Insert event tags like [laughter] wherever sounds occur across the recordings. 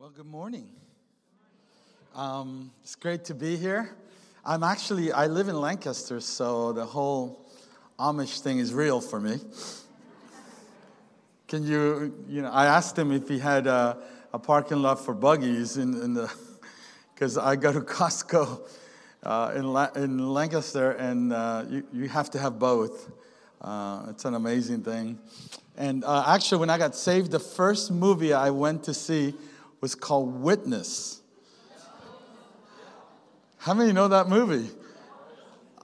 Well, good morning. Um, it's great to be here. I'm actually, I live in Lancaster, so the whole Amish thing is real for me. Can you, you know, I asked him if he had a, a parking lot for buggies in, in the, because I go to [laughs] Costco uh, in, La, in Lancaster and uh, you, you have to have both. Uh, it's an amazing thing. And uh, actually, when I got saved, the first movie I went to see was called Witness. How many know that movie?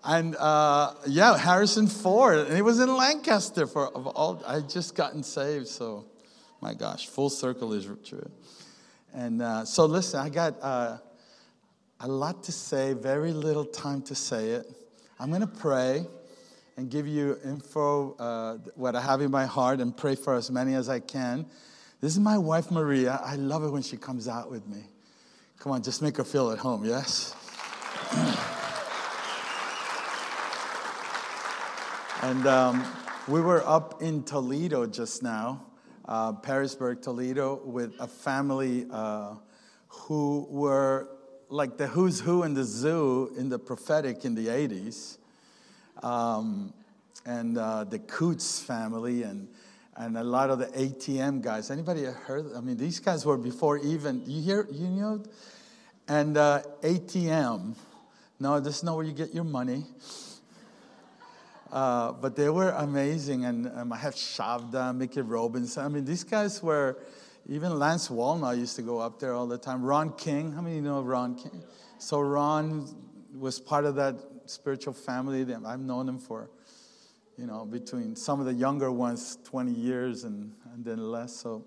And uh, yeah, Harrison Ford, and he was in Lancaster for all. I just gotten saved, so my gosh, full circle is true. And uh, so listen, I got uh, a lot to say, very little time to say it. I'm going to pray and give you info uh, what I have in my heart, and pray for as many as I can. This is my wife, Maria. I love it when she comes out with me. Come on, just make her feel at home, yes? [clears throat] and um, we were up in Toledo just now, uh, Perrysburg, Toledo, with a family uh, who were like the who's who in the zoo in the prophetic in the 80s. Um, and uh, the Coots family, and and a lot of the ATM guys. Anybody heard? I mean, these guys were before even you hear you know, and uh, ATM. No, this is not where you get your money. Uh, but they were amazing, and um, I have Shavda, Mickey Robinson. I mean, these guys were. Even Lance Wallnau used to go up there all the time. Ron King, how many you know Ron King? So Ron was part of that spiritual family. that I've known him for you know, between some of the younger ones, 20 years and, and then less. So,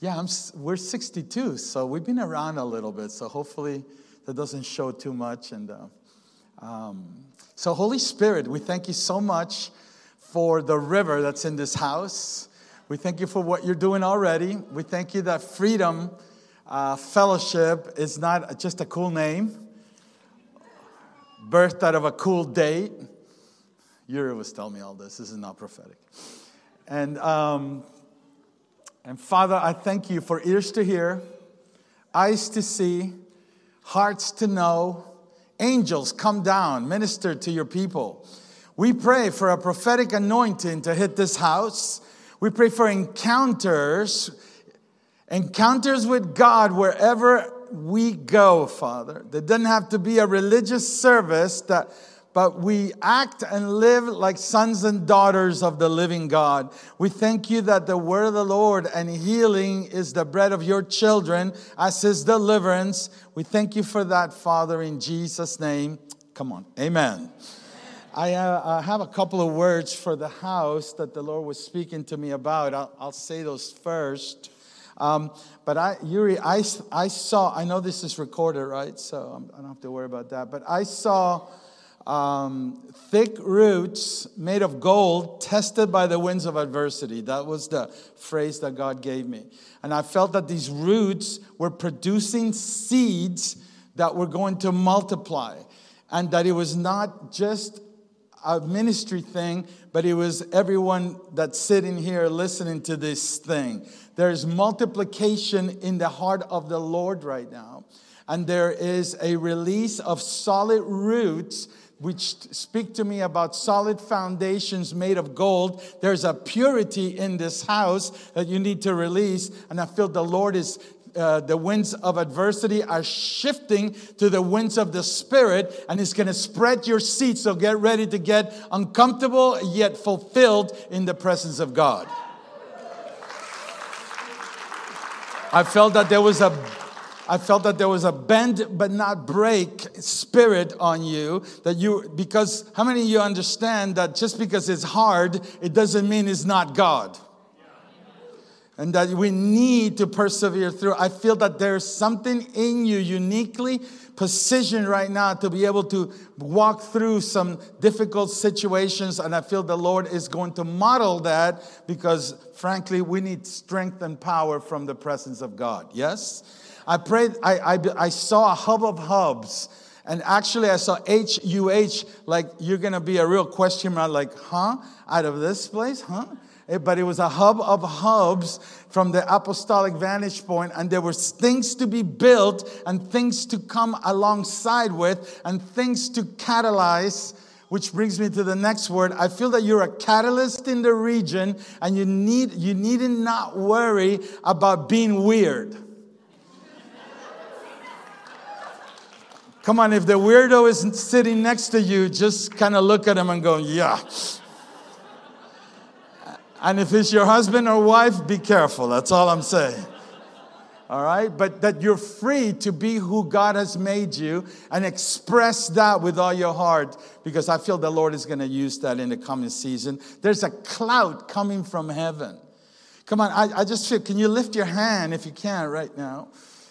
yeah, I'm, we're 62, so we've been around a little bit. So hopefully that doesn't show too much. And uh, um, so, Holy Spirit, we thank you so much for the river that's in this house. We thank you for what you're doing already. We thank you that Freedom uh, Fellowship is not just a cool name, birthed out of a cool date Yuri was telling me all this. This is not prophetic. And, um, and Father, I thank you for ears to hear, eyes to see, hearts to know. Angels, come down, minister to your people. We pray for a prophetic anointing to hit this house. We pray for encounters, encounters with God wherever we go, Father. There doesn't have to be a religious service that but we act and live like sons and daughters of the living God. We thank you that the word of the Lord and healing is the bread of your children, as is deliverance. We thank you for that, Father, in Jesus' name. Come on. Amen. I uh, have a couple of words for the house that the Lord was speaking to me about. I'll, I'll say those first. Um, but I, Yuri, I, I saw, I know this is recorded, right? So I don't have to worry about that. But I saw um, thick roots made of gold, tested by the winds of adversity. That was the phrase that God gave me. And I felt that these roots were producing seeds that were going to multiply, and that it was not just a ministry thing, but it was everyone that's sitting here listening to this thing. There's multiplication in the heart of the Lord right now. And there is a release of solid roots which speak to me about solid foundations made of gold. There's a purity in this house that you need to release. And I feel the Lord is uh, the winds of adversity are shifting to the winds of the spirit and it's going to spread your seat so get ready to get uncomfortable yet fulfilled in the presence of god i felt that there was a I felt that there was a bend but not break spirit on you. That you, because how many of you understand that just because it's hard, it doesn't mean it's not God? And that we need to persevere through. I feel that there's something in you uniquely positioned right now to be able to walk through some difficult situations. And I feel the Lord is going to model that because, frankly, we need strength and power from the presence of God. Yes? I prayed, I, I, I saw a hub of hubs. And actually, I saw H U H, like you're gonna be a real question mark, like, huh? Out of this place, huh? eh, but it was a hub of hubs from the apostolic vantage point, and there were things to be built and things to come alongside with and things to catalyze. Which brings me to the next word. I feel that you're a catalyst in the region, and you need you need to not worry about being weird. Come on, if the weirdo is sitting next to you, just kind of look at him and go, yeah. And if it's your husband or wife, be careful. That's all I'm saying. All right? But that you're free to be who God has made you and express that with all your heart because I feel the Lord is going to use that in the coming season. There's a cloud coming from heaven. Come on, I, I just feel, can you lift your hand if you can right now?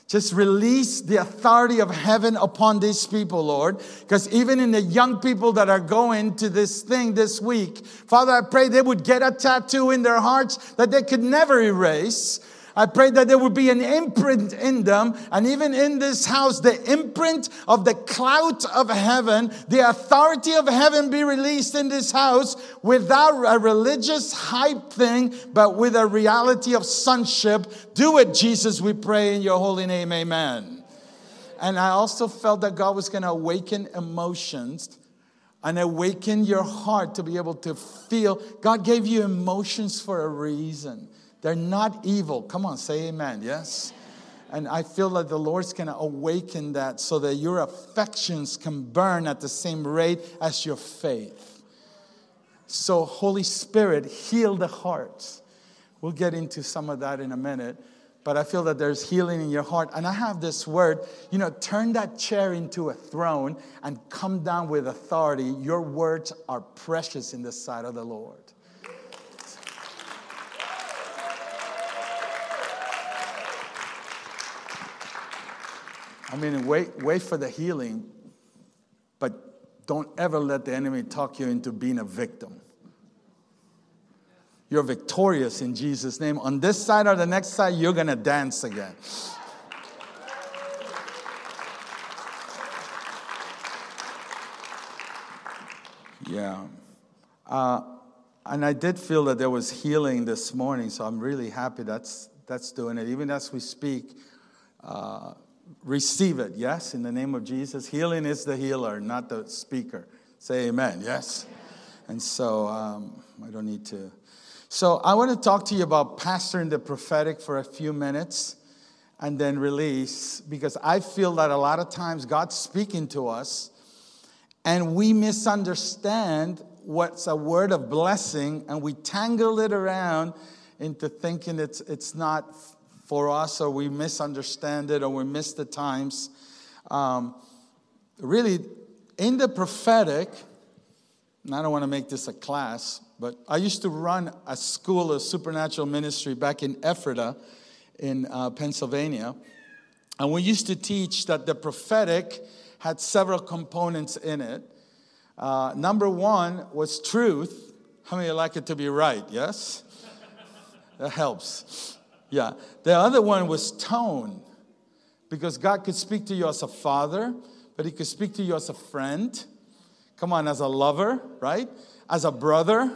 Just release the authority of heaven upon these people, Lord. Because even in the young people that are going to this thing this week, Father, I pray they would get a tattoo in their hearts that they could never erase. I pray that there would be an imprint in them, and even in this house, the imprint of the clout of heaven, the authority of heaven be released in this house without a religious hype thing, but with a reality of sonship. Do it, Jesus, we pray in your holy name, amen. And I also felt that God was going to awaken emotions and awaken your heart to be able to feel. God gave you emotions for a reason. They're not evil. Come on, say amen. Yes? And I feel that the Lord's going to awaken that so that your affections can burn at the same rate as your faith. So, Holy Spirit, heal the hearts. We'll get into some of that in a minute. But I feel that there's healing in your heart. And I have this word, you know, turn that chair into a throne and come down with authority. Your words are precious in the sight of the Lord. I mean, wait, wait for the healing, but don't ever let the enemy talk you into being a victim. You're victorious in Jesus' name. On this side or the next side, you're going to dance again. Yeah. Uh, and I did feel that there was healing this morning, so I'm really happy that's, that's doing it. Even as we speak, uh, receive it. Yes, in the name of Jesus. Healing is the healer, not the speaker. Say amen. Yes. And so um, I don't need to. So I want to talk to you about pastoring the prophetic for a few minutes and then release because I feel that a lot of times God's speaking to us and we misunderstand what's a word of blessing and we tangle it around into thinking it's, it's not for us, or we misunderstand it, or we miss the times. Um, really, in the prophetic, and I don't want to make this a class, but I used to run a school of supernatural ministry back in Ephrata in uh, Pennsylvania. And we used to teach that the prophetic had several components in it. Uh, number one was truth. How many like it to be right? Yes? that helps. Yeah. The other one was tone, because God could speak to you as a father, but He could speak to you as a friend. Come on, as a lover, right? As a brother.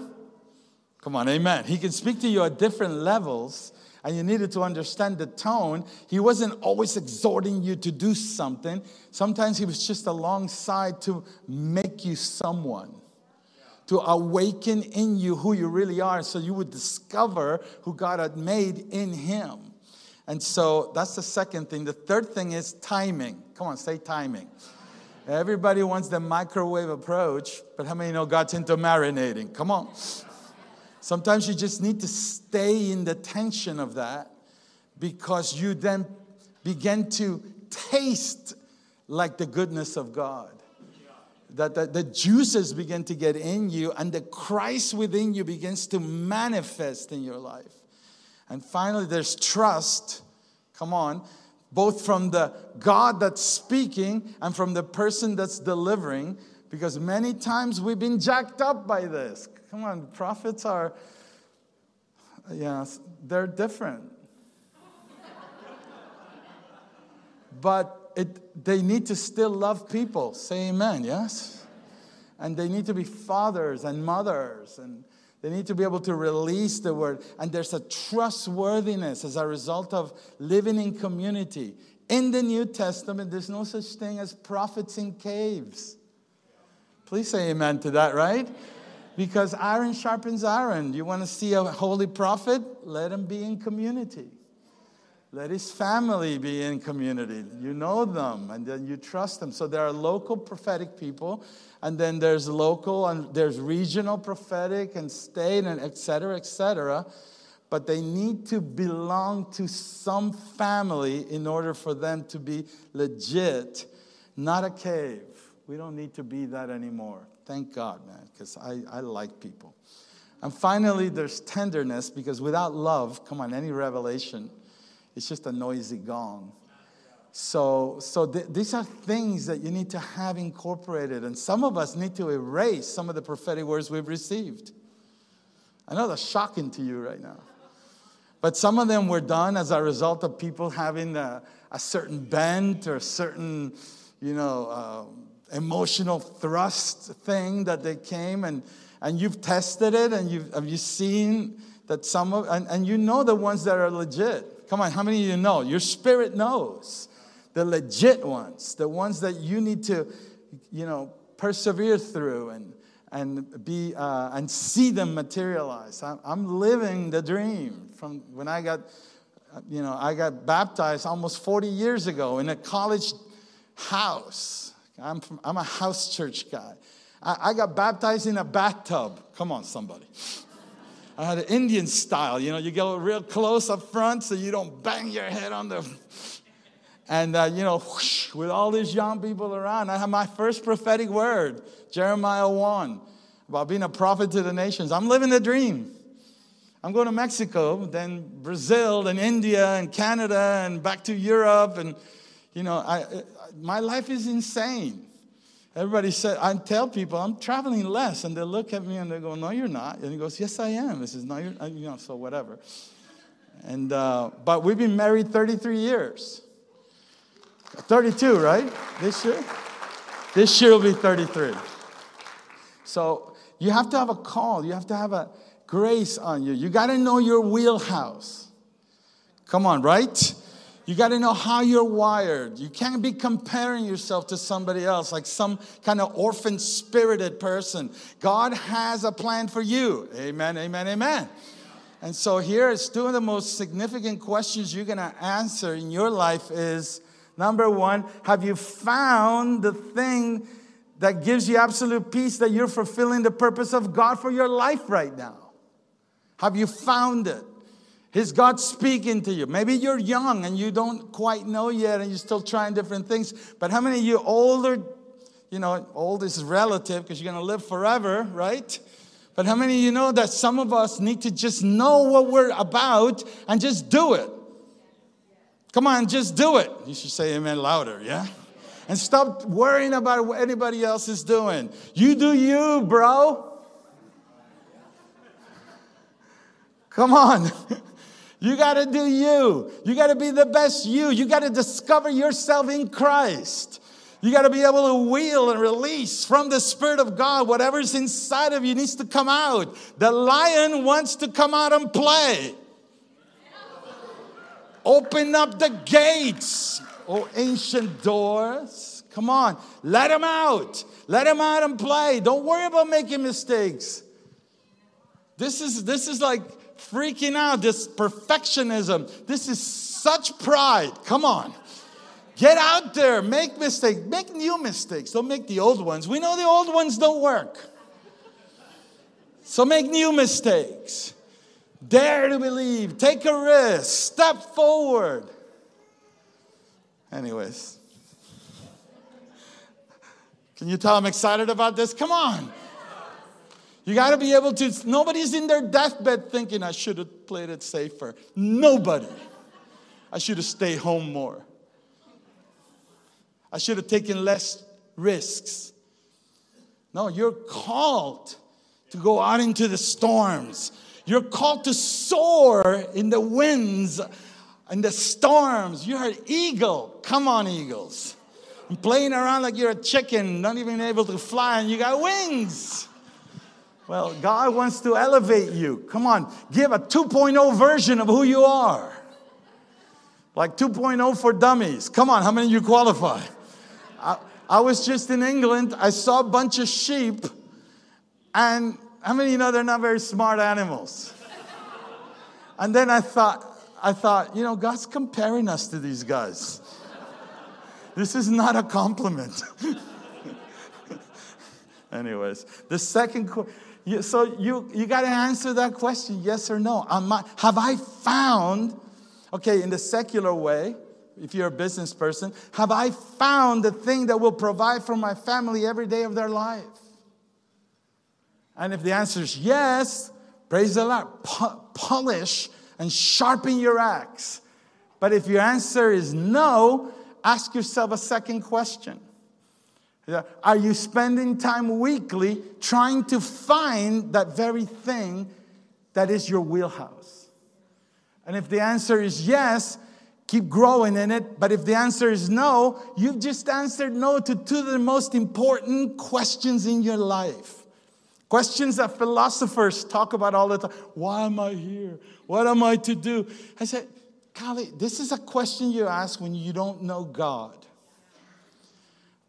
Come on, amen. He can speak to you at different levels, and you needed to understand the tone. He wasn't always exhorting you to do something, sometimes He was just alongside to make you someone to awaken in you who you really are so you would discover who God had made in Him. And so that's the second thing. The third thing is timing. Come on, say timing. Everybody wants the microwave approach, but how many know God's into marinating? Come on. Sometimes you just need to stay in the tension of that because you then begin to taste like the goodness of God that the, juices begin to get in you and the Christ within you begins to manifest in your life. And finally, there's trust. Come on. Both from the God that's speaking and from the person that's delivering, because many times we've been jacked up by this. Come on, prophets are, yeah, they're different. [laughs] but it, they need to still love people. Say amen, yes? And they need to be fathers and mothers. And They need to be able to release the word. And there's a trustworthiness as a result of living in community. In the New Testament, there's no such thing as prophets in caves. Please say amen to that, right? Because iron sharpens iron. You want to see a holy prophet? Let him be in community. Let his family be in community. You know them and then you trust them. So there are local prophetic people, and then there's local and there's regional prophetic and state and et cetera, et cetera. But they need to belong to some family in order for them to be legit, not a cave. We don't need to be that anymore. Thank God, man, because I, I like people. And finally, there's tenderness because without love, come on, any revelation it's just a noisy gong. So, so th- these are things that you need to have incorporated. And some of us need to erase some of the prophetic words we've received. I know that's shocking to you right now. But some of them were done as a result of people having a, a certain bent or a certain, you know, uh, emotional thrust thing that they came and, and you've tested it and you've have you seen that some of, and, and you know the ones that are legit. Come on, how many of you know? Your spirit knows the legit ones, the ones that you need to, you know, persevere through and and be uh, and see them materialize. I'm, living the dream from when I got, you know, I got baptized almost 40 years ago in a college house. I'm from, I'm a house church guy. I, I got baptized in a bathtub. Come on, somebody. I had an Indian style. You know, you go real close up front so you don't bang your head on the. And, uh, you know, whoosh, with all these young people around, I had my first prophetic word, Jeremiah 1, about being a prophet to the nations. I'm living the dream. I'm going to Mexico, then Brazil, then India, and Canada, and back to Europe. And, you know, I, my life is insane. Everybody said, I tell people I'm traveling less, and they look at me and they go, No, you're not. And he goes, Yes, I am. This is not, you're, you know, so whatever. And, uh, but we've been married 33 years. 32, right? This year? This year will be 33. So you have to have a call, you have to have a grace on you. You got to know your wheelhouse. Come on, right? You got to know how you're wired. You can't be comparing yourself to somebody else, like some kind of orphan spirited person. God has a plan for you. Amen, amen, amen. And so here is two of the most significant questions you're going to answer in your life is number 1, have you found the thing that gives you absolute peace that you're fulfilling the purpose of God for your life right now? Have you found it? Is God speaking to you? Maybe you're young and you don't quite know yet and you're still trying different things. But how many of you older, you know, old is relative because you're going to live forever, right? But how many of you know that some of us need to just know what we're about and just do it? Come on, just do it. You should say amen louder, yeah? And stop worrying about what anybody else is doing. You do you, bro. Come on. [laughs] You got to do you. You got to be the best you. You got to discover yourself in Christ. You got to be able to wheel and release from the Spirit of God. Whatever's inside of you needs to come out. The lion wants to come out and play. Open up the gates, oh ancient doors. Come on, let him out. Let him out and play. Don't worry about making mistakes. This is this is like freaking out, this perfectionism. This is such pride. Come on. Get out there, make mistakes, make new mistakes. Don't make the old ones. We know the old ones don't work. So make new mistakes. Dare to believe, take a risk, step forward. Anyways, can you tell I'm excited about this? Come on. You got to be able to, nobody's in their deathbed thinking, I should have played it safer. Nobody. I should have stayed home more. I should have taken less risks. No, you're called to go out into the storms. You're called to soar in the winds and the storms. You're an eagle. Come on, eagles. And playing around like you're a chicken, not even able to fly, and you got wings. Well, God wants to elevate you. Come on, give a 2.0 version of who you are. Like 2.0 for dummies. Come on, how many of you qualify? I, I was just in England. I saw a bunch of sheep, and how many you know they're not very smart animals? And then I thought, I thought, you know, God's comparing us to these guys. This is not a compliment. [laughs] Anyways, the second question. So you, you got to answer that question, yes or no. I, have I found, okay, in the secular way, if you're a business person, have I found the thing that will provide for my family every day of their life? And if the answer is yes, praise the Lord, polish and sharpen your axe. But if your answer is no, ask yourself a second question. Are you spending time weekly trying to find that very thing that is your wheelhouse? And if the answer is yes, keep growing in it. But if the answer is no, you've just answered no to two of the most important questions in your life. Questions that philosophers talk about all the time. Why am I here? What am I to do? I said, Golly, this is a question you ask when you don't know God.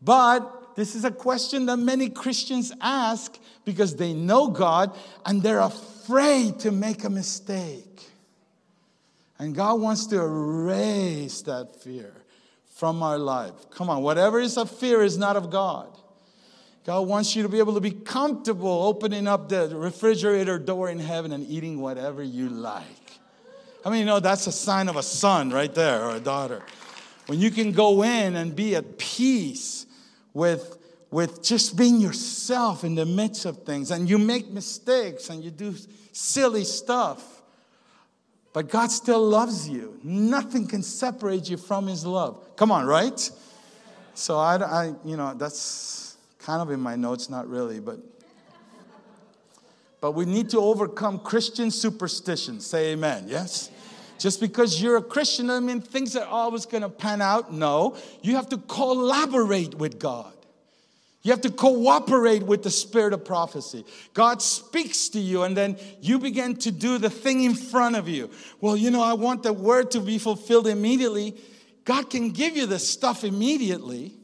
But this is a question that many Christians ask because they know God and they're afraid to make a mistake. And God wants to erase that fear from our life. Come on, whatever is of fear is not of God. God wants you to be able to be comfortable opening up the refrigerator door in heaven and eating whatever you like. I mean, you know, that's a sign of a son right there or a daughter. When you can go in and be at peace with, with just being yourself in the midst of things, and you make mistakes and you do silly stuff, but God still loves you. Nothing can separate you from His love. Come on, right? So I, I you know, that's kind of in my notes, not really, but but we need to overcome Christian superstition. Say amen. Yes? Just because you're a Christian, I mean things are always going to pan out. No, you have to collaborate with God. You have to cooperate with the spirit of prophecy. God speaks to you, and then you begin to do the thing in front of you. Well, you know, I want the word to be fulfilled immediately. God can give you the stuff immediately,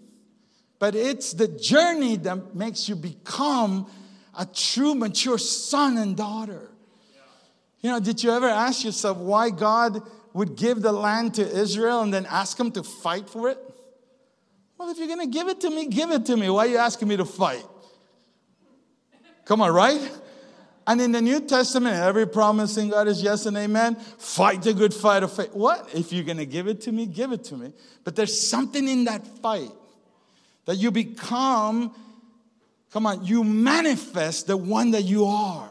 but it's the journey that makes you become a true, mature son and daughter. You know, did you ever ask yourself why God would give the land to Israel and then ask them to fight for it? Well, if you're going to give it to me, give it to me. Why are you asking me to fight? Come on, right? And in the New Testament, every promise in God is yes and amen. Fight the good fight of faith. What? If you're going to give it to me, give it to me. But there's something in that fight that you become, come on, you manifest the one that you are.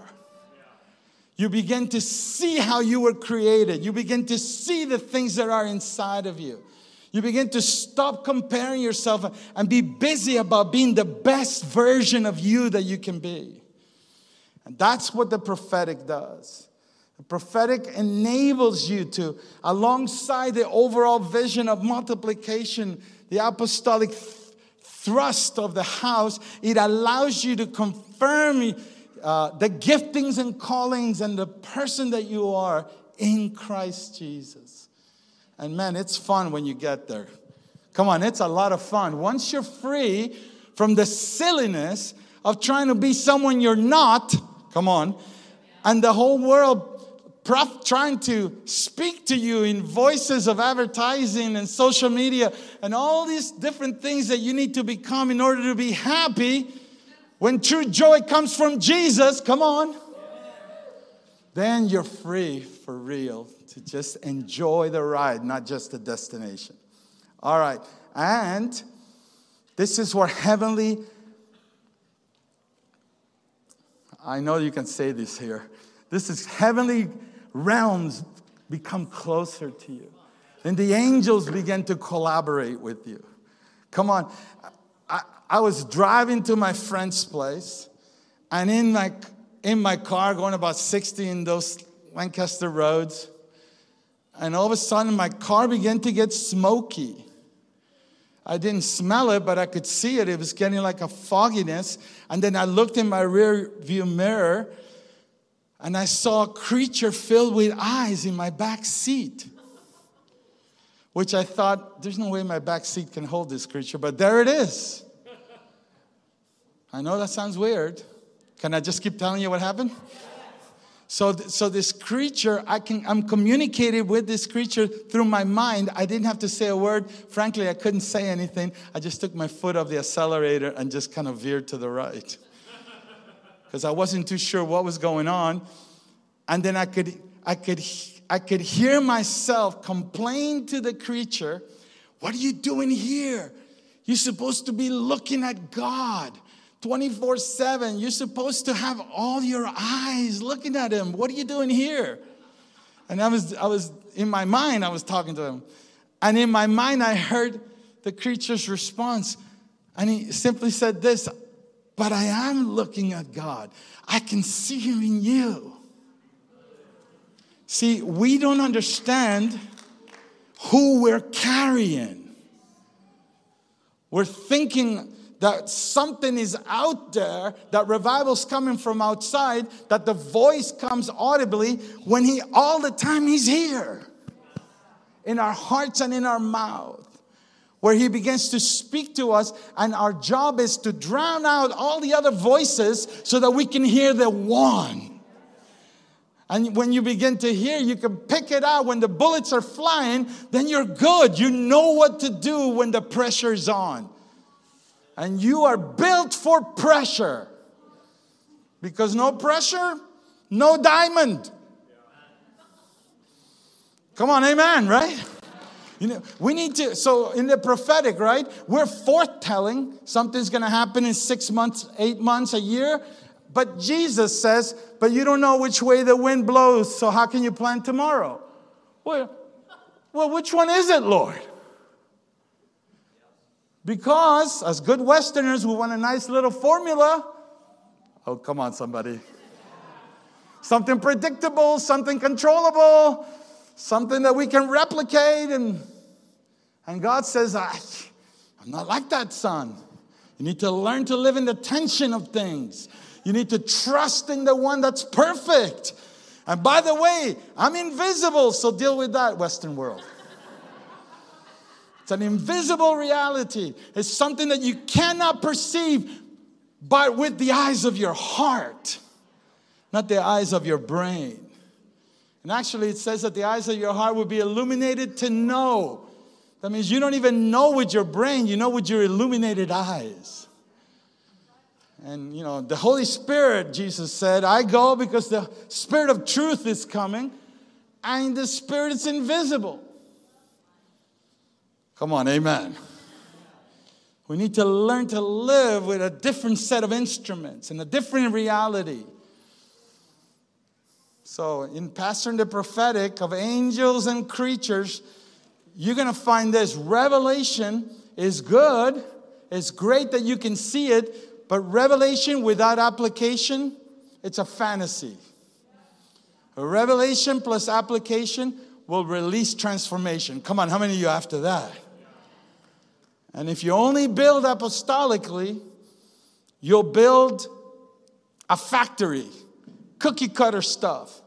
You begin to see how you were created. You begin to see the things that are inside of you. You begin to stop comparing yourself and be busy about being the best version of you that you can be. And that's what the prophetic does. The prophetic enables you to, alongside the overall vision of multiplication, the apostolic thrust of the house, it allows you to confirm uh, the giftings and callings and the person that you are in Christ Jesus. And man, it's fun when you get there. Come on, it's a lot of fun. Once you're free from the silliness of trying to be someone you're not, come on, and the whole world trying to speak to you in voices of advertising and social media and all these different things that you need to become in order to be happy. When true joy comes from Jesus, come on, then you're free for real to just enjoy the ride, not just the destination. All right, and this is where heavenly, I know you can say this here. This is heavenly realms become closer to you. And the angels begin to collaborate with you. Come on. I, I was driving to my friend's place, and in my, in my car, going about 60 in those Lancaster roads, and all of a sudden my car began to get smoky. I didn't smell it, but I could see it. It was getting like a fogginess. And then I looked in my rear view mirror and I saw a creature filled with eyes in my back seat. Which I thought, there's no way my back seat can hold this creature, but there it is. I know that sounds weird. Can I just keep telling you what happened? So, so this creature, I can, I'm communicating with this creature through my mind. I didn't have to say a word. Frankly, I couldn't say anything. I just took my foot off the accelerator and just kind of veered to the right. [laughs] Because I wasn't too sure what was going on. And then I could, I could, I could hear myself complain to the creature, What are you doing here? You're supposed to be looking at God. 24 7. You're supposed to have all your eyes looking at him. What are you doing here? And I was, I was in my mind, I was talking to him. And in my mind, I heard the creature's response. And he simply said this But I am looking at God. I can see him in you. See, we don't understand who we're carrying. We're thinking that something is out there, that revival's coming from outside, that the voice comes audibly when he all the time he's here. In our hearts and in our mouth. Where he begins to speak to us, and our job is to drown out all the other voices so that we can hear the one. And when you begin to hear, you can pick it out. When the bullets are flying, then you're good. You know what to do when the pressure's on. And you are built for pressure. Because no pressure, no diamond. Come on, amen, right? You know, we need to, so in the prophetic, right? We're foretelling something's gonna happen in six months, eight months, a year. But Jesus says, but you don't know which way the wind blows, so how can you plan tomorrow? Well, well, which one is it, Lord? Because, as good Westerners, we want a nice little formula. Oh, come on, somebody. something predictable, something controllable, something that we can replicate. And, and God says, I'm not like that, son. You need to learn to live in the tension of things. You need to trust in the one that's perfect. And by the way, I'm invisible, so deal with that, Western world. It's an invisible reality. It's something that you cannot perceive but with the eyes of your heart, not the eyes of your brain. And actually, it says that the eyes of your heart will be illuminated to know. That means you don't even know with your brain, you know with your illuminated eyes. And you know, the Holy Spirit, Jesus said, I go because the Spirit of truth is coming, and the Spirit is invisible. Come on, amen. We need to learn to live with a different set of instruments and a different reality. So, in Pastoring the Prophetic of angels and creatures, you're going to find this revelation is good. It's great that you can see it, but revelation without application, it's a fantasy. A revelation plus application will release transformation. Come on, how many of you after that? And if you only build apostolically, you'll build a factory, cookie cutter stuff.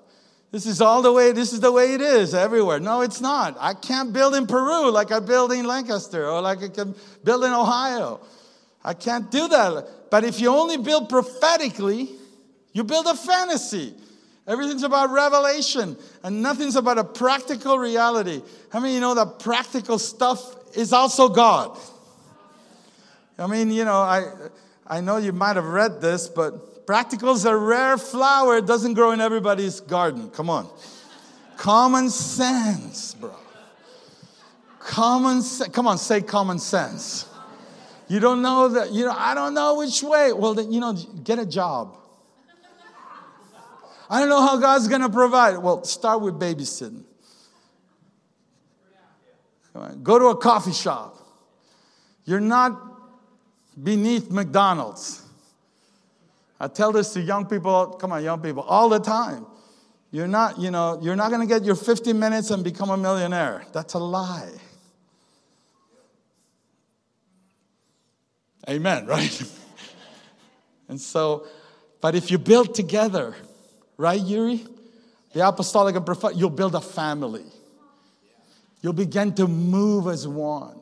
This is all the way, this is the way it is everywhere. No, it's not. I can't build in Peru like I build in Lancaster or like I can build in Ohio. I can't do that. But if you only build prophetically, you build a fantasy. Everything's about revelation and nothing's about a practical reality. How many you know that practical stuff is also God? I mean, you know, I, I know you might have read this, but practical's a rare flower. It doesn't grow in everybody's garden. Come on. common sense, bro. Common sense. Come on, say common sense. You don't know that, you know, I don't know which way. Well, then, you know, get a job. I don't know how God's going to provide. Well, start with babysitting. Go to a coffee shop. You're not beneath McDonald's. I tell this to young people, come on, young people, all the time. You're not, you know, you're not going to get your 50 minutes and become a millionaire. That's a lie. Amen, right? [laughs] and so, but if you build together, right, Yuri? The apostolic and prophetic, you'll build a family. You'll begin to move as one.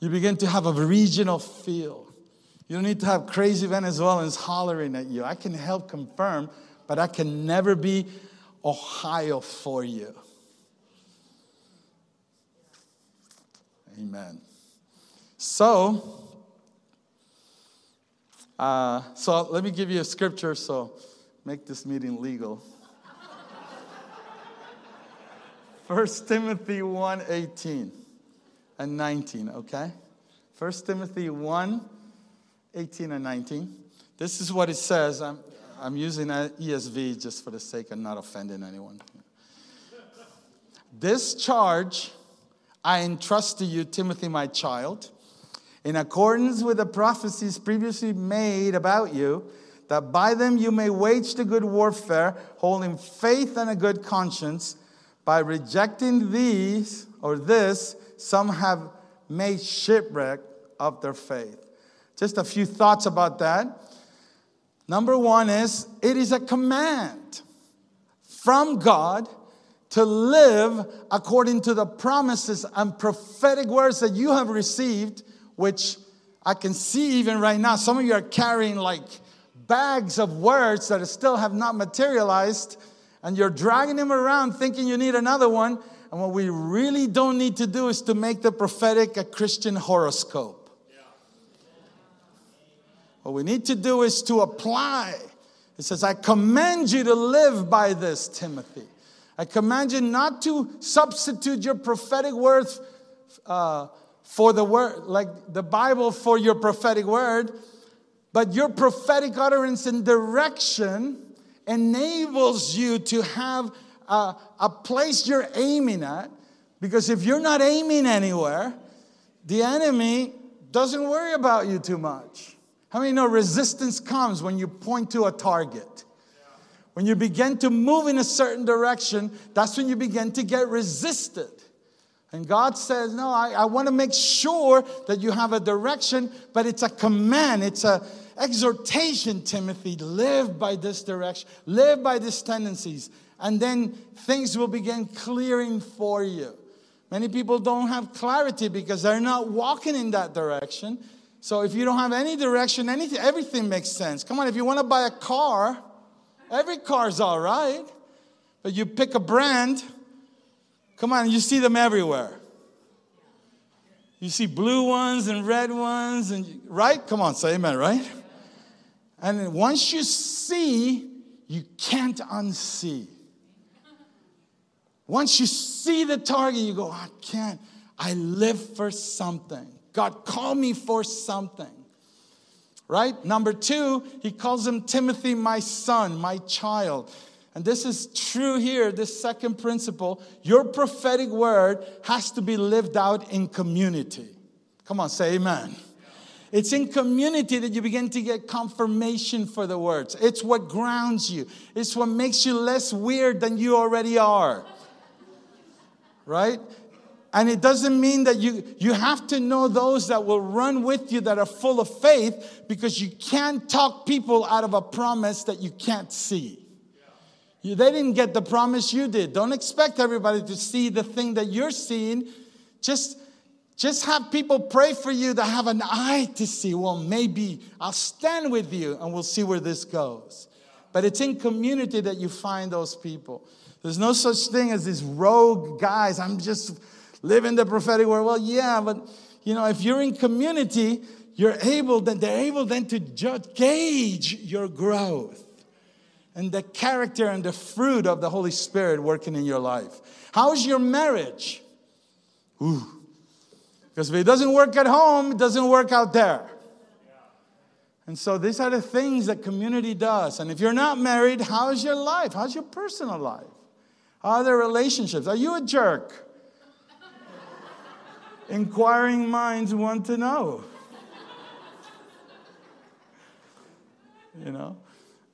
You begin to have a regional feel. You don't need to have crazy Venezuelans hollering at you. I can help confirm, but I can never be Ohio for you. Amen. So, uh, so let me give you a scripture so make this meeting legal. 1 Timothy 1 18 and 19, okay? 1 Timothy 1 18 and 19. This is what it says. I'm, I'm using an ESV just for the sake of not offending anyone. This charge I entrust to you, Timothy, my child, in accordance with the prophecies previously made about you, that by them you may wage the good warfare, holding faith and a good conscience. By rejecting these or this, some have made shipwreck of their faith. Just a few thoughts about that. Number one is it is a command from God to live according to the promises and prophetic words that you have received, which I can see even right now. Some of you are carrying like bags of words that still have not materialized, and you're dragging him around thinking you need another one. And what we really don't need to do is to make the prophetic a Christian horoscope. What we need to do is to apply. It says, I command you to live by this, Timothy. I command you not to substitute your prophetic words uh, for the word, like the Bible for your prophetic word, but your prophetic utterance and direction enables you to have a, a place you're aiming at. Because if you're not aiming anywhere, the enemy doesn't worry about you too much. How many know resistance comes when you point to a target? When you begin to move in a certain direction, that's when you begin to get resisted. And God says, No, I, I want to make sure that you have a direction, but it's a command, it's a exhortation, Timothy. Live by this direction, live by these tendencies, and then things will begin clearing for you. Many people don't have clarity because they're not walking in that direction. So if you don't have any direction, anything, everything makes sense. Come on, if you want to buy a car, every car's all right. But you pick a brand, come on, you see them everywhere. You see blue ones and red ones, and right? Come on, say amen, right? And once you see, you can't unsee. Once you see the target, you go, I can't. I live for something. God called me for something. Right? Number two, he calls him Timothy, my son, my child. And this is true here, this second principle. Your prophetic word has to be lived out in community. Come on, say amen. It's in community that you begin to get confirmation for the words. It's what grounds you, it's what makes you less weird than you already are. Right? And it doesn't mean that you, you have to know those that will run with you that are full of faith because you can't talk people out of a promise that you can't see. You, they didn't get the promise you did. Don't expect everybody to see the thing that you're seeing. Just, just have people pray for you that have an eye to see. Well, maybe I'll stand with you and we'll see where this goes. But it's in community that you find those people. There's no such thing as these rogue guys. I'm just living the prophetic word. Well, yeah, but you know, if you're in community, you're able then they're able then to judge, gauge your growth and the character and the fruit of the Holy Spirit working in your life. How's your marriage? Ooh. Because if it doesn't work at home, it doesn't work out there. And so these are the things that community does. And if you're not married, how's your life? How's your personal life? How are the relationships? Are you a jerk? [laughs] Inquiring minds want to know. [laughs] you know?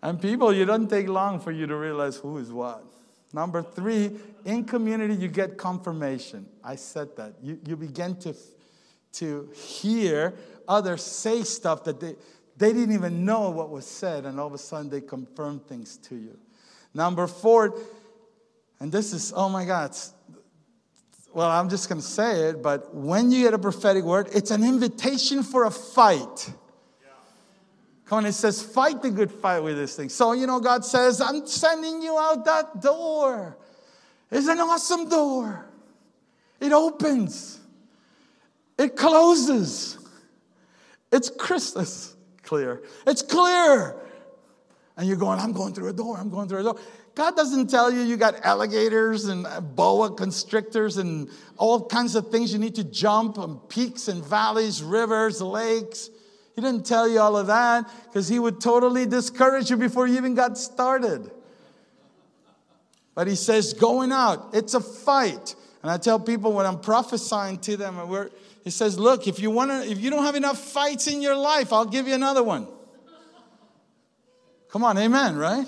And people, it doesn't take long for you to realize who is what. Number three, in community, you get confirmation. I said that. You, you begin to, to hear others say stuff that they, they didn't even know what was said, and all of a sudden they confirm things to you. Number four, and this is, oh my God, well, I'm just going to say it, but when you get a prophetic word, it's an invitation for a fight. Come on, it says, fight the good fight with this thing. So, you know, God says, I'm sending you out that door. It's an awesome door. It opens, it closes. It's crystal clear. It's clear. And you're going, I'm going through a door, I'm going through a door. God doesn't tell you you got alligators and boa constrictors and all kinds of things you need to jump and peaks and valleys, rivers, lakes. He didn't tell you all of that because he would totally discourage you before you even got started. But he says, going out, it's a fight. And I tell people when I'm prophesying to them, we're, he says, look, if you want to, if you don't have enough fights in your life, I'll give you another one. Come on, amen, right?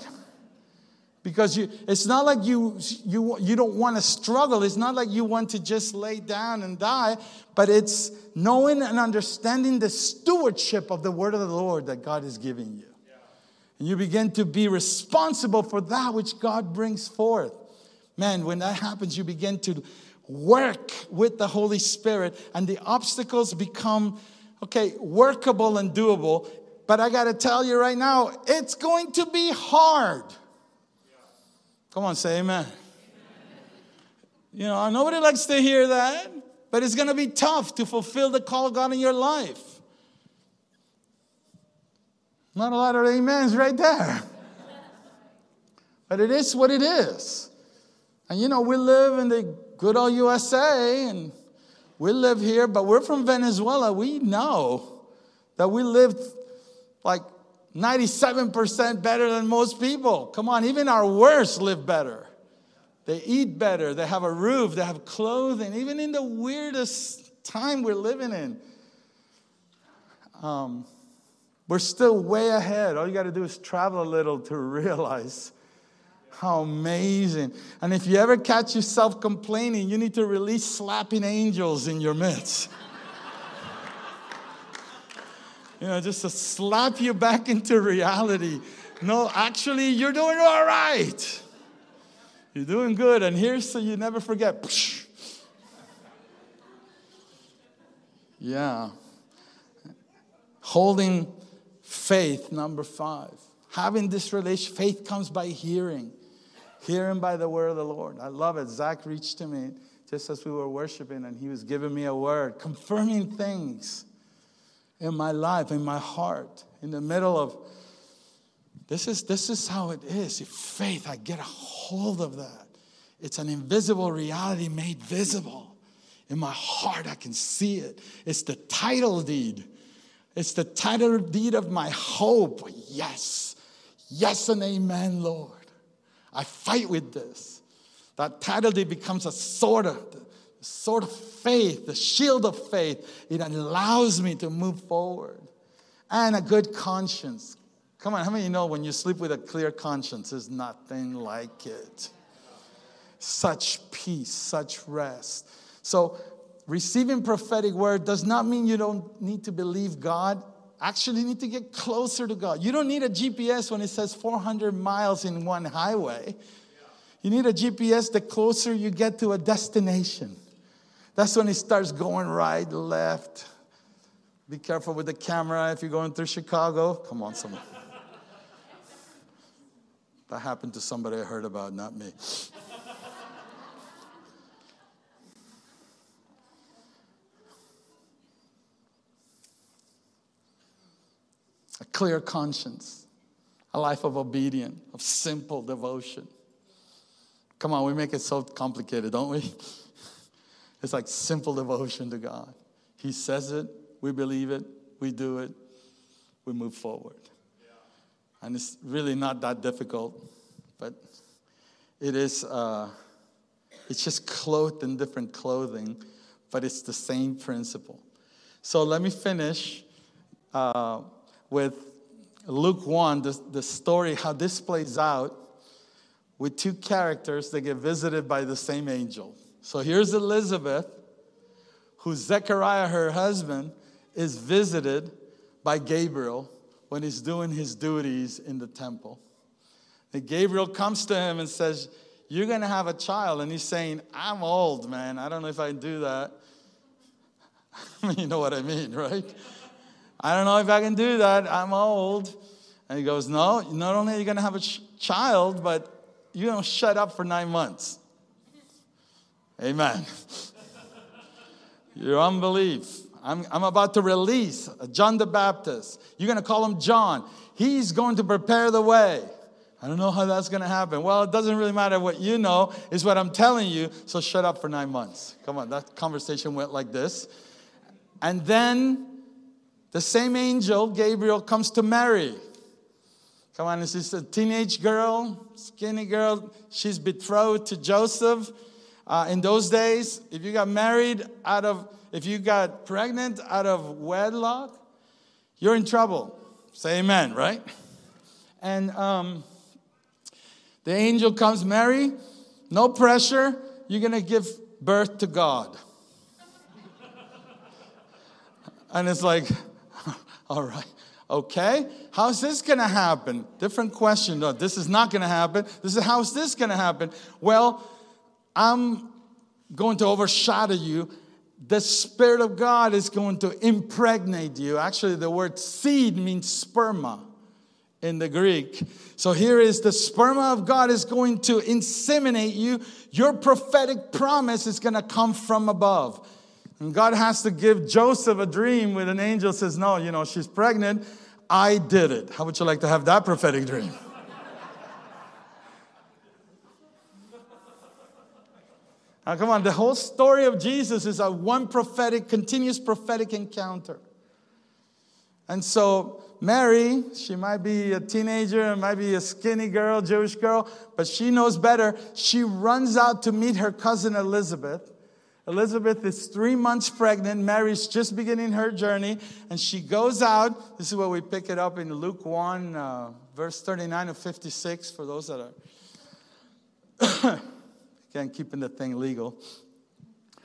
Because you, it's not like you, you, you don't want to struggle. It's not like you want to just lay down and die, but it's knowing and understanding the stewardship of the word of the Lord that God is giving you. And you begin to be responsible for that which God brings forth. Man, when that happens, you begin to work with the Holy Spirit, and the obstacles become, okay, workable and doable. But I got to tell you right now, it's going to be hard. Come on, say amen. You know, nobody likes to hear that, but it's going to be tough to fulfill the call of God in your life. Not a lot of amens right there. But it is what it is. And you know, we live in the good old USA and we live here, but we're from Venezuela. We know that we lived like 97% better than most people. Come on, even our worst live better. They eat better, they have a roof, they have clothing, even in the weirdest time we're living in. Um, we're still way ahead. All you got to do is travel a little to realize how amazing. And if you ever catch yourself complaining, you need to release slapping angels in your midst. [laughs] you know, just to slap you back [laughs] into reality. No, actually, you're doing all right. You're doing good. And here's so you never forget. [laughs] Yeah. Holding faith, number five. Having this relation, faith comes by hearing. Hearing by the word of the Lord. I love it. Zach reached to me just as we were worshiping, and he was giving me a word, confirming things in my life, in my heart, in the middle of this is this is how it is. If faith, I get a hold of that. It's an invisible reality made visible. In my heart, I can see it. It's the title deed. It's the title deed of my hope. Yes. Yes and amen, Lord. I fight with this. That title deed becomes a sword of sword of faith, the shield of faith. It allows me to move forward. And a good conscience. Come on, how many you know when you sleep with a clear conscience, there's nothing like it? Such peace, such rest. So, receiving prophetic word does not mean you don't need to believe God. Actually, you need to get closer to God. You don't need a GPS when it says 400 miles in one highway. You need a GPS the closer you get to a destination. That's when it starts going right, left. Be careful with the camera if you're going through Chicago. Come on, someone. That happened to somebody I heard about, not me. a clear conscience, a life of obedience, of simple devotion. Come on, we make it so complicated, don't we? It's like simple devotion to God. He says it, we believe it, we do it, we move forward. And it's really not that difficult, but it is, uh, it's just clothed in different clothing, but it's the same principle. So let me finish uh, with Luke 1, the, the story, how this plays out with two characters that get visited by the same angel. So here's Elizabeth, who Zechariah, her husband, is visited by Gabriel when he's doing his duties in the temple. And Gabriel comes to him and says, You're going to have a child. And he's saying, I'm old, man. I don't know if I can do that. [laughs] you know what I mean, right? I don't know if I can do that. I'm old. And he goes, No, not only are you going to have a ch- child, but you're going to shut up for nine months. Amen. Your unbelief. I'm, I'm about to release John the Baptist. You're going to call him John. He's going to prepare the way. I don't know how that's going to happen. Well, it doesn't really matter what you know, is what I'm telling you. So shut up for nine months. Come on, that conversation went like this. And then the same angel, Gabriel, comes to Mary. Come on, this is a teenage girl, skinny girl. She's betrothed to Joseph. Uh, in those days, if you got married out of, if you got pregnant out of wedlock, you're in trouble. Say amen, right? And um, the angel comes, Mary, no pressure. You're to give birth to God. and it's like, [laughs] all right, okay. How's this to happen? Different question. No, this is not to happen. This is how's this to happen? Well, I'm going to overshadow you. The Spirit of God is going to impregnate you. Actually, the word seed means sperma in the Greek. So here is the sperma of God is going to inseminate you. Your prophetic promise is going to come from above. And God has to give Joseph a dream with an angel says, No, you know, she's pregnant. I did it. How would you like to have that prophetic dream? Now, come on, the whole story of Jesus is a one prophetic, continuous prophetic encounter. And so, Mary, she might be a teenager, might be a skinny girl, Jewish girl, but she knows better. She runs out to meet her cousin Elizabeth. Elizabeth is three months pregnant. Mary's just beginning her journey, and she goes out. This is where we pick it up in Luke 1, uh, verse 39 to 56, for those that are. [coughs] Again, keeping the thing legal.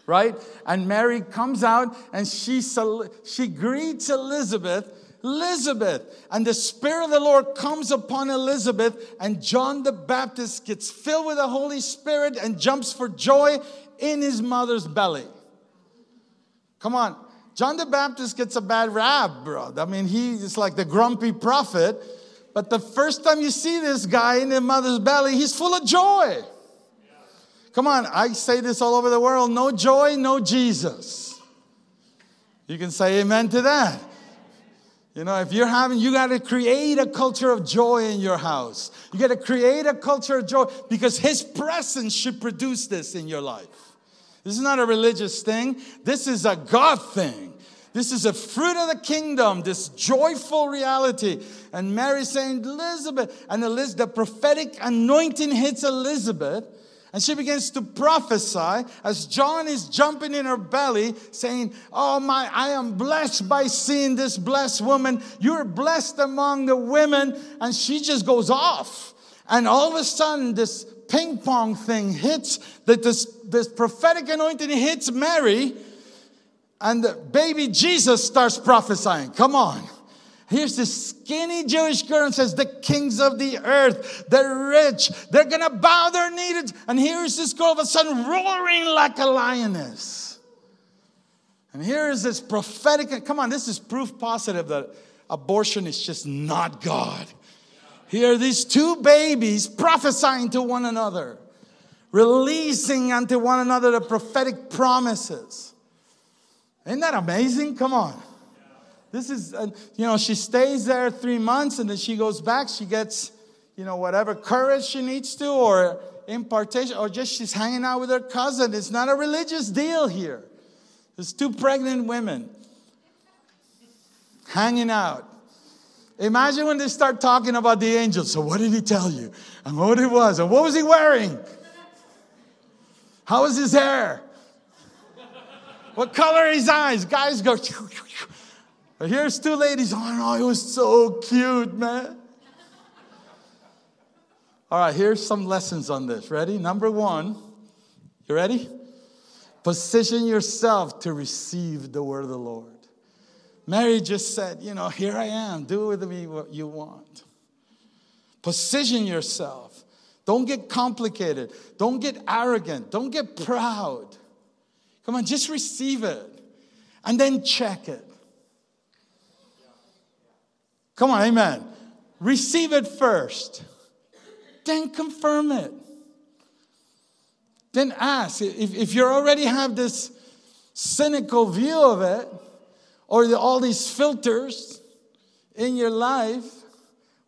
Right? And Mary comes out and she, she greets Elizabeth. Elizabeth. And the Spirit of the Lord comes upon Elizabeth, and John the Baptist gets filled with the Holy Spirit and jumps for joy in his mother's belly. Come on. John the Baptist gets a bad rap, bro. I mean, he is like the grumpy prophet. But the first time you see this guy in the mother's belly, he's full of joy. Come on, I say this all over the world no joy, no Jesus. You can say amen to that. You know, if you're having, you got to create a culture of joy in your house. You got to create a culture of joy because His presence should produce this in your life. This is not a religious thing, this is a God thing. This is a fruit of the kingdom, this joyful reality. And Mary saying, Elizabeth, and Elizabeth, the prophetic anointing hits Elizabeth and she begins to prophesy as John is jumping in her belly, saying, Oh my, I am blessed by seeing this blessed woman. You're blessed among the women. And she just goes off. And all of a sudden, this ping pong thing hits, that this, this prophetic anointing hits Mary, and baby Jesus starts prophesying. Come on. Here's this skinny Jewish girl and says, The kings of the earth, they're rich, they're gonna bow their knee. And here's this girl of a sudden roaring like a lioness. And here is this prophetic, come on, this is proof positive that abortion is just not God. Here are these two babies prophesying to one another, releasing unto one another the prophetic promises. Isn't that amazing? Come on. This is, uh, you know, she stays there three months and then she goes back. She gets, you know, whatever courage she needs to or impartation or just she's hanging out with her cousin. It's not a religious deal here. There's two pregnant women hanging out. Imagine when they start talking about the angel. So, what did he tell you? And what it was? And what was he wearing? How was his hair? What color his eyes? Guys go. [laughs] But here's two ladies. Oh no, it was so cute, man. All right, here's some lessons on this. Ready? Number one, you ready? Position yourself to receive the word of the Lord. Mary just said, You know, here I am. Do with me what you want. Position yourself. Don't get complicated. Don't get arrogant. Don't get proud. Come on, just receive it and then check it. Come on, amen. Receive it first, then confirm it. Then ask. If, if you already have this cynical view of it, or the, all these filters in your life,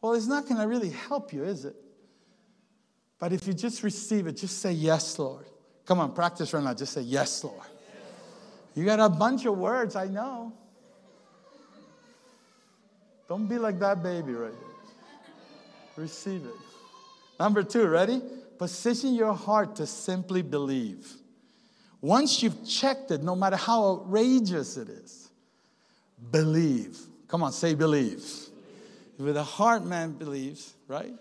well, it's not going to really help you, is it? But if you just receive it, just say, Yes, Lord. Come on, practice right now. Just say, Yes, Lord. You got a bunch of words, I know. Don't be like that baby right there. Receive it. Number two, ready? Position your heart to simply believe. Once you've checked it, no matter how outrageous it is, believe. Come on, say believe. With a heart, man believes, right?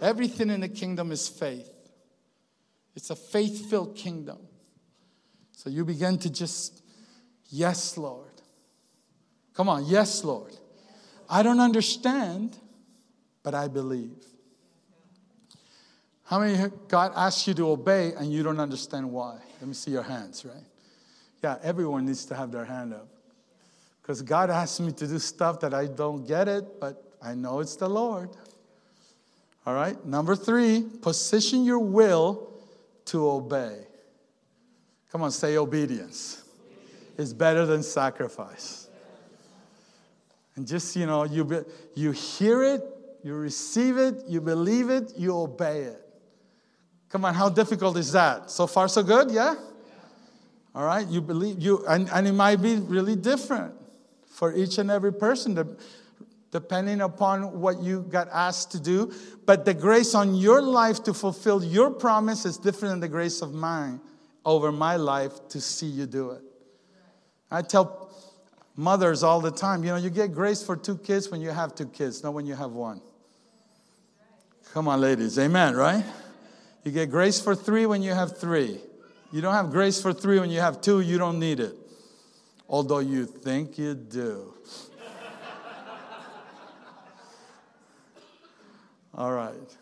Everything in the kingdom is faith. It's a faith filled kingdom. So you begin to just, yes, Lord. Come on, yes, Lord. I don't understand, but I believe. How many God asks you to obey and you don't understand why? Let me see your hands, right? Yeah, everyone needs to have their hand up. Because God asks me to do stuff that I don't get it, but I know it's the Lord. All right, number three, position your will to obey. Come on, say obedience. It's better than sacrifice. And just, you know, you, you hear it, you receive it, you believe it, you obey it. Come on, how difficult is that? So far, so good, yeah? All right, you believe you, and, and it might be really different for each and every person, depending upon what you got asked to do. But the grace on your life to fulfill your promise is different than the grace of mine over my life to see you do it. I tell mothers all the time, you know, you get grace for two kids when you have two kids, not when you have one. Come on, ladies. Amen, right? You get grace for three when you have three. You don't have grace for three when you have two, you don't need it. Although you think you do. [laughs] All right.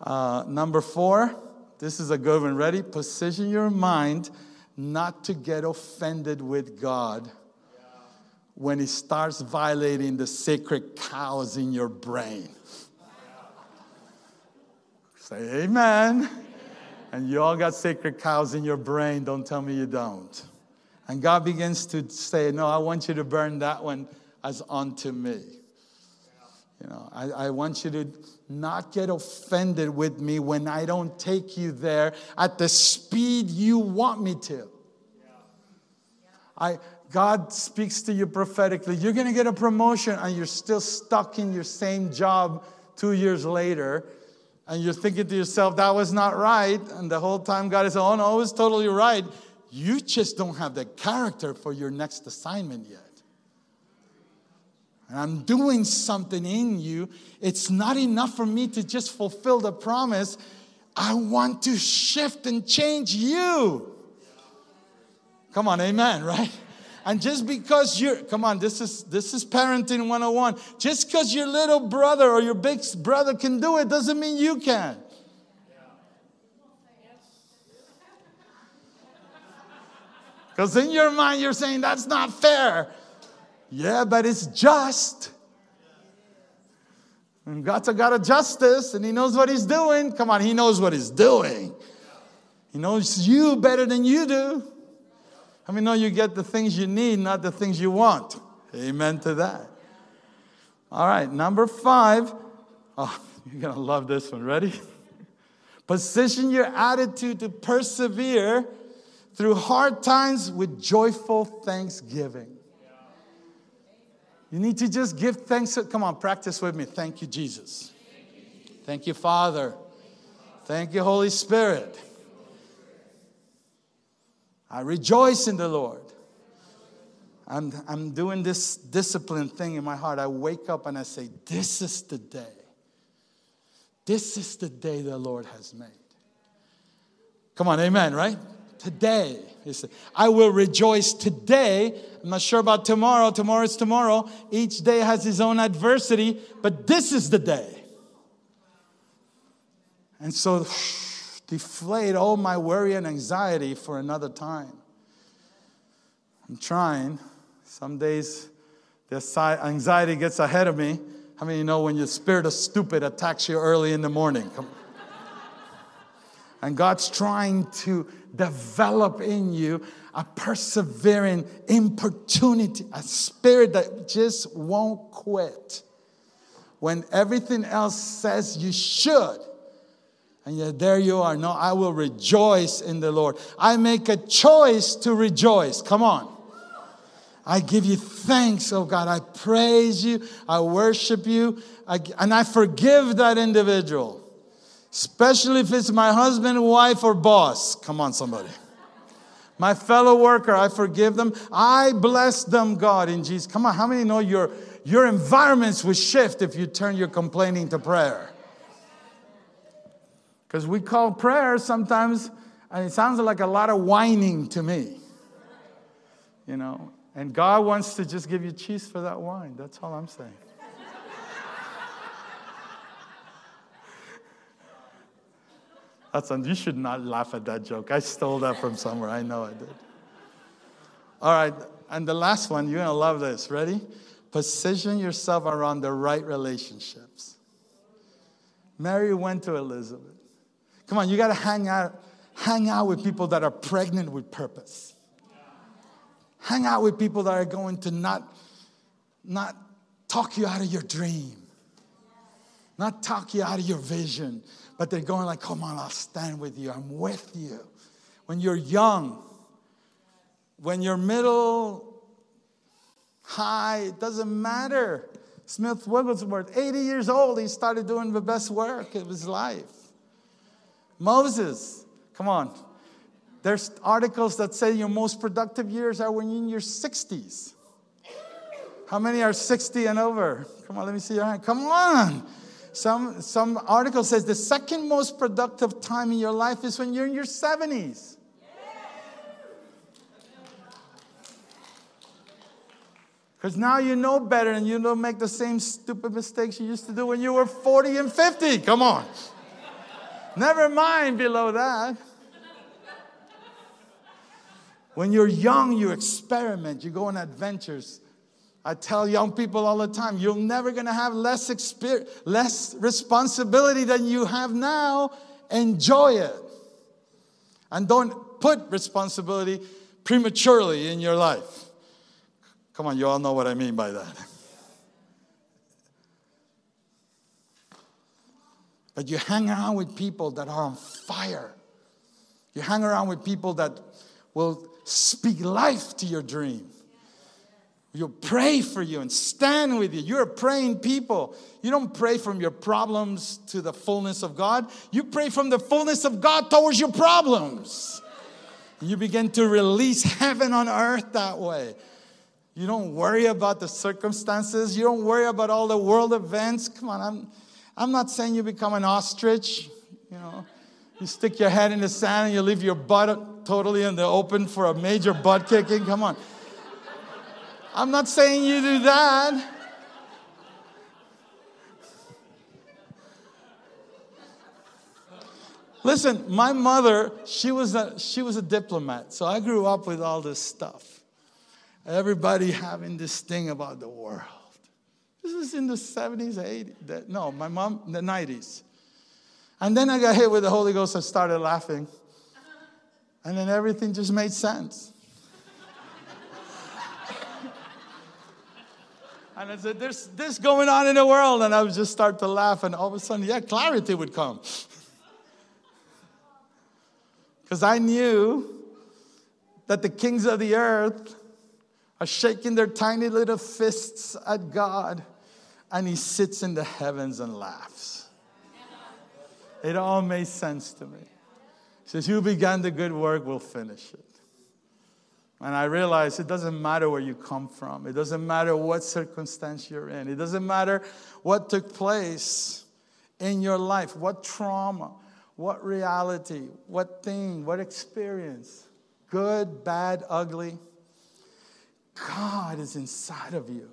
Uh, number four, this is a good one. Ready? Position your mind not to get offended with God when He starts violating the sacred cows in your brain. Say amen. And you all got sacred cows in your brain. Don't tell me you don't. And God begins to say, No, I want you to burn that one as unto me. You know, I, I want you to not get offended with me when I don't take you there at the speed you want me to. I, God speaks to you prophetically. You're going to get a promotion and you're still stuck in your same job two years later and you're thinking to yourself, that was not right. And the whole time God is oh no, it was totally right. You just don't have the character for your next assignment yet. And I'm doing something in you. It's not enough for me to just fulfill the promise. I want to shift and change you. Come on, amen, right? And just because you're, come on, this is this is parenting 101. Just because your little brother or your big brother can do it doesn't mean you can. [laughs] Because in your mind, you're saying that's not fair. Yeah, but it's just. And God's a God of justice, and He knows what He's doing. Come on, He knows what He's doing. He knows you better than you do. How many know you get the things you need, not the things you want? Amen to that. All right, number five. Oh, [laughs] you're going to love this one. Ready? [laughs] Position your attitude to persevere through hard times with joyful thanksgiving. You need to just give thanks. Come on, practice with me. Thank you, Jesus. Thank you, Father. Thank you, Holy Spirit. I rejoice in the Lord. I'm, I'm doing this discipline thing in my heart. I wake up and I say, This is the day. This is the day the Lord has made. Come on, amen, right? Today. I will rejoice today. I'm not sure about tomorrow. Tomorrow is tomorrow. Each day has its own adversity, but this is the day. And so, [sighs] deflate all my worry and anxiety for another time. I'm trying. Some days the anxiety gets ahead of me. How many you know when your spirit of stupid attacks you early in the morning? And God's trying to develop in you a persevering importunity, a spirit that just won't quit. When everything else says you should, and yet there you are. No, I will rejoice in the Lord. I make a choice to rejoice. Come on. I give you thanks, oh God. I praise you. I worship you. I, and I forgive that individual, especially if it's my husband, wife, or boss. Come on, somebody. My fellow worker, I forgive them. I bless them, God, in Jesus. Come on, how many know your, your environments will shift if you turn your complaining to prayer? Because we call prayer sometimes, and it sounds like a lot of whining to me. You know, and God wants to just give you cheese for that wine. That's all I'm saying. That's un- you should not laugh at that joke. I stole that from somewhere. I know I did. All right, and the last one, you're gonna love this. Ready? Position yourself around the right relationships. Mary went to Elizabeth. Come on, you gotta hang out, hang out with people that are pregnant with purpose. Hang out with people that are going to not, not talk you out of your dream, not talk you out of your vision, but they're going like, come on, I'll stand with you. I'm with you. When you're young, when you're middle, high, it doesn't matter. Smith Wigglesworth, 80 years old, he started doing the best work of his life. Moses, come on, there's articles that say your most productive years are when you're in your 60s. How many are 60 and over? Come on, let me see your hand. Come on. Some, some article says the second most productive time in your life is when you're in your 70s. Because now you know better and you don't make the same stupid mistakes you used to do when you were 40 and 50. Come on. Never mind below that. When you're young, you experiment, you go on adventures. I tell young people all the time, you're never going to have less experience, less responsibility than you have now. Enjoy it. And don't put responsibility prematurely in your life. Come on, you all know what I mean by that. But you hang around with people that are on fire. You hang around with people that will speak life to your dream. You'll pray for you and stand with you. You're a praying people. You don't pray from your problems to the fullness of God. You pray from the fullness of God towards your problems. You begin to release heaven on earth that way. You don't worry about the circumstances. You don't worry about all the world events. Come on, I'm, I'm not saying you become an ostrich, you know. You stick your head in the sand and you leave your butt totally in the open for a major butt kicking. Come on. I'm not saying you do that. Listen, my mother, she was, a, she was a diplomat, so I grew up with all this stuff. Everybody having this thing about the world. This is in the 70s, 80s. No, my mom, the 90s. And then I got hit with the Holy Ghost. I started laughing. And then everything just made sense. And I said, There's this going on in the world. And I would just start to laugh. And all of a sudden, yeah, clarity would come. [laughs] Because I knew that the kings of the earth are shaking their tiny little fists at God. And He sits in the heavens and laughs. It all made sense to me. He says, Who began the good work will finish it. And I realized it doesn't matter where you come from, it doesn't matter what circumstance you're in, it doesn't matter what took place in your life, what trauma, what reality, what thing, what experience, good, bad, ugly, God is inside of you.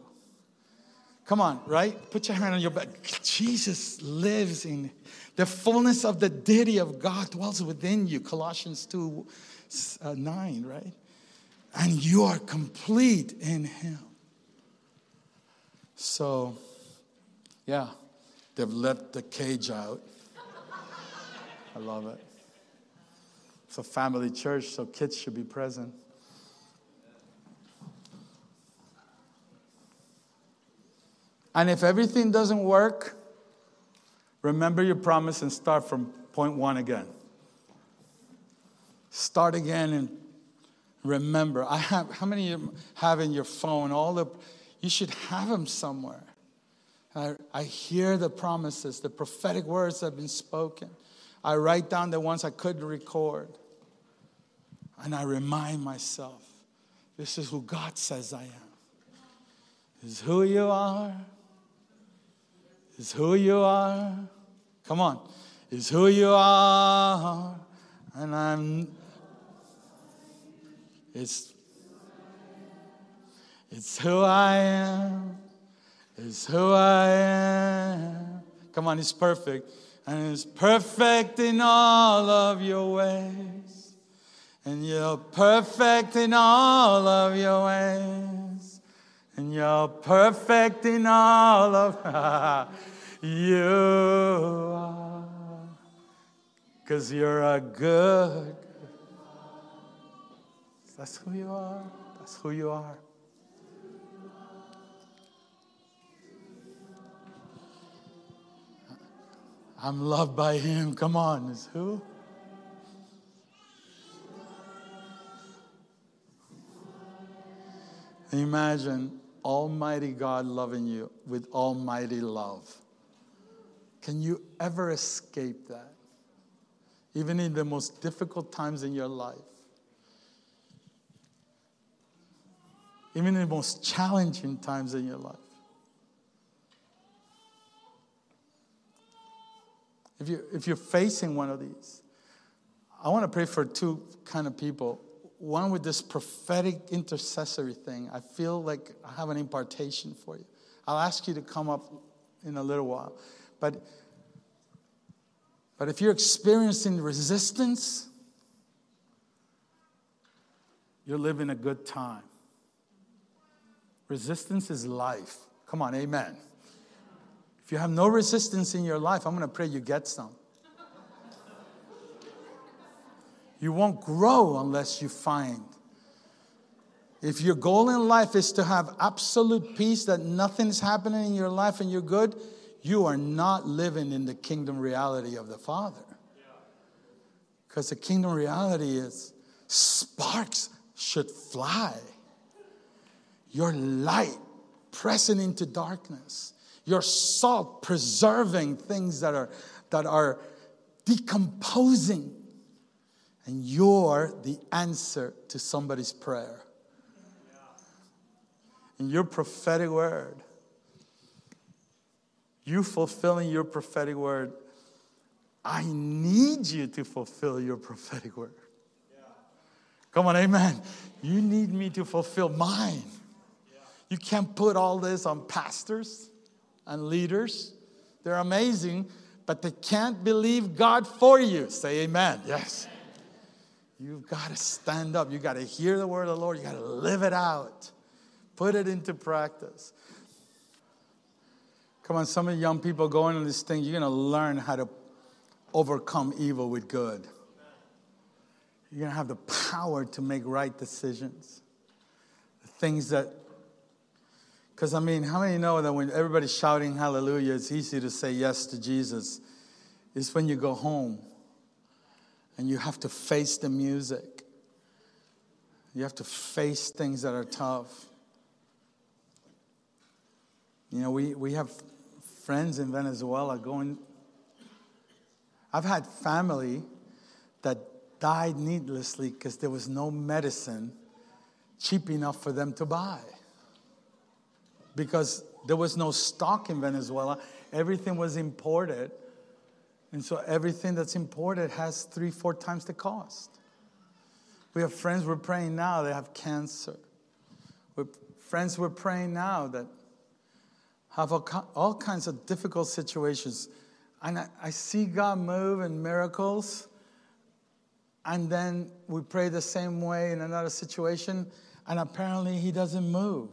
Come on, right? Put your hand on your back. Jesus lives in the fullness of the deity of God dwells within you. Colossians 2 uh, 9, right? And you are complete in Him. So, yeah, they've let the cage out. I love it. It's a family church, so kids should be present. And if everything doesn't work, remember your promise and start from point one again. Start again and remember. I have how many you have in your phone all the you should have them somewhere. I, I hear the promises, the prophetic words that have been spoken. I write down the ones I couldn't record. And I remind myself, this is who God says I am. This is who you are is who you are. Come on. Is who you are. And I'm it's it's who I am. It's who I am. Come on, it's perfect. And it's perfect in all of your ways. And you're perfect in all of your ways. And you're perfect in all of [laughs] you are. Because you're a good. That's who you are. That's who you are. I'm loved by him. Come on, is who? Imagine Almighty God loving you with almighty love. Can you ever escape that? Even in the most difficult times in your life. Even in the most challenging times in your life. If, you, if you're facing one of these, I want to pray for two kind of people. One with this prophetic intercessory thing. I feel like I have an impartation for you. I'll ask you to come up in a little while. But, but if you're experiencing resistance, you're living a good time. Resistance is life. Come on, amen. If you have no resistance in your life, I'm going to pray you get some. You won't grow unless you find. If your goal in life is to have absolute peace, that nothing's happening in your life and you're good, you are not living in the kingdom reality of the Father. Because the kingdom reality is sparks should fly. Your light pressing into darkness. Your salt preserving things that are, that are decomposing. And you're the answer to somebody's prayer. And your prophetic word you fulfilling your prophetic word, I need you to fulfill your prophetic word. Come on, amen. You need me to fulfill mine. You can't put all this on pastors and leaders. They're amazing, but they can't believe God for you. Say amen. Yes. You've got to stand up. You've got to hear the word of the Lord. You've got to live it out, put it into practice. Come on, some of the young people going on this thing, you're going to learn how to overcome evil with good. You're going to have the power to make right decisions. The things that, because I mean, how many know that when everybody's shouting hallelujah, it's easy to say yes to Jesus? It's when you go home and you have to face the music. You have to face things that are tough. You know, we, we have friends in Venezuela going. I've had family that died needlessly because there was no medicine cheap enough for them to buy. Because there was no stock in Venezuela, everything was imported. And so everything that's imported has three, four times the cost. We have friends we're praying now that have cancer. We friends we're praying now that have all, all kinds of difficult situations. And I, I see God move in miracles. And then we pray the same way in another situation, and apparently He doesn't move.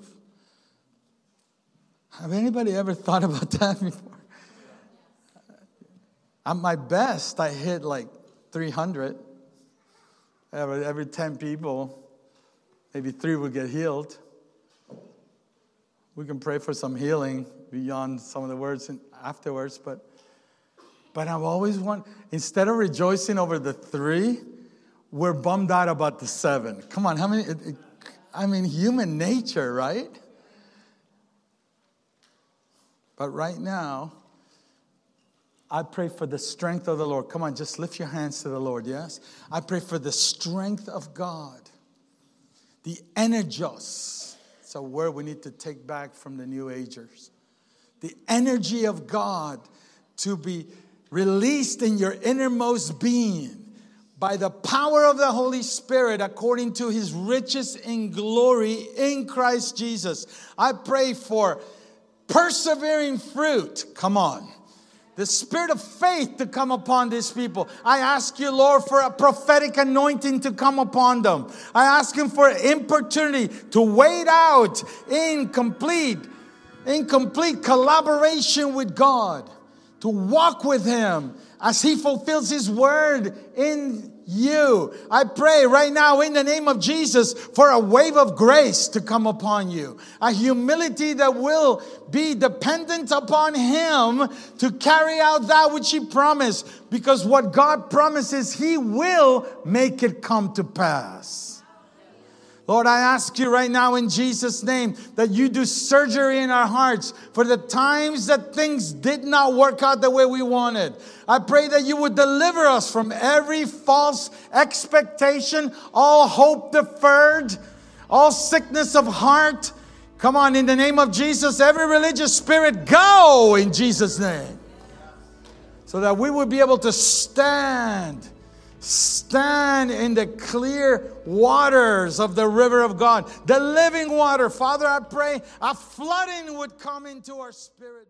Have anybody ever thought [laughs] about that before? At my best, I hit like 300. Every, every 10 people, maybe three would get healed. We can pray for some healing beyond some of the words afterwards, but, but I've always want, instead of rejoicing over the three, we're bummed out about the seven. Come on, how many? It, it, I mean, human nature, right? But right now, I pray for the strength of the Lord. Come on, just lift your hands to the Lord, yes? I pray for the strength of God, the energios. It's a word we need to take back from the New Agers. The energy of God to be released in your innermost being by the power of the Holy Spirit according to his riches in glory in Christ Jesus. I pray for persevering fruit. Come on the spirit of faith to come upon these people. I ask you, Lord, for a prophetic anointing to come upon them. I ask Him for importunity to wait out in complete, in complete collaboration with God, to walk with Him as He fulfills His word in you. I pray right now in the name of Jesus for a wave of grace to come upon you, a humility that will be dependent upon Him to carry out that which He promised, because what God promises, He will make it come to pass. Lord, I ask you right now in Jesus' name that you do surgery in our hearts for the times that things did not work out the way we wanted. I pray that you would deliver us from every false expectation, all hope deferred, all sickness of heart. Come on, in the name of Jesus, every religious spirit, go in Jesus' name. So that we would be able to stand Stand in the clear waters of the river of God, the living water. Father, I pray a flooding would come into our spirit.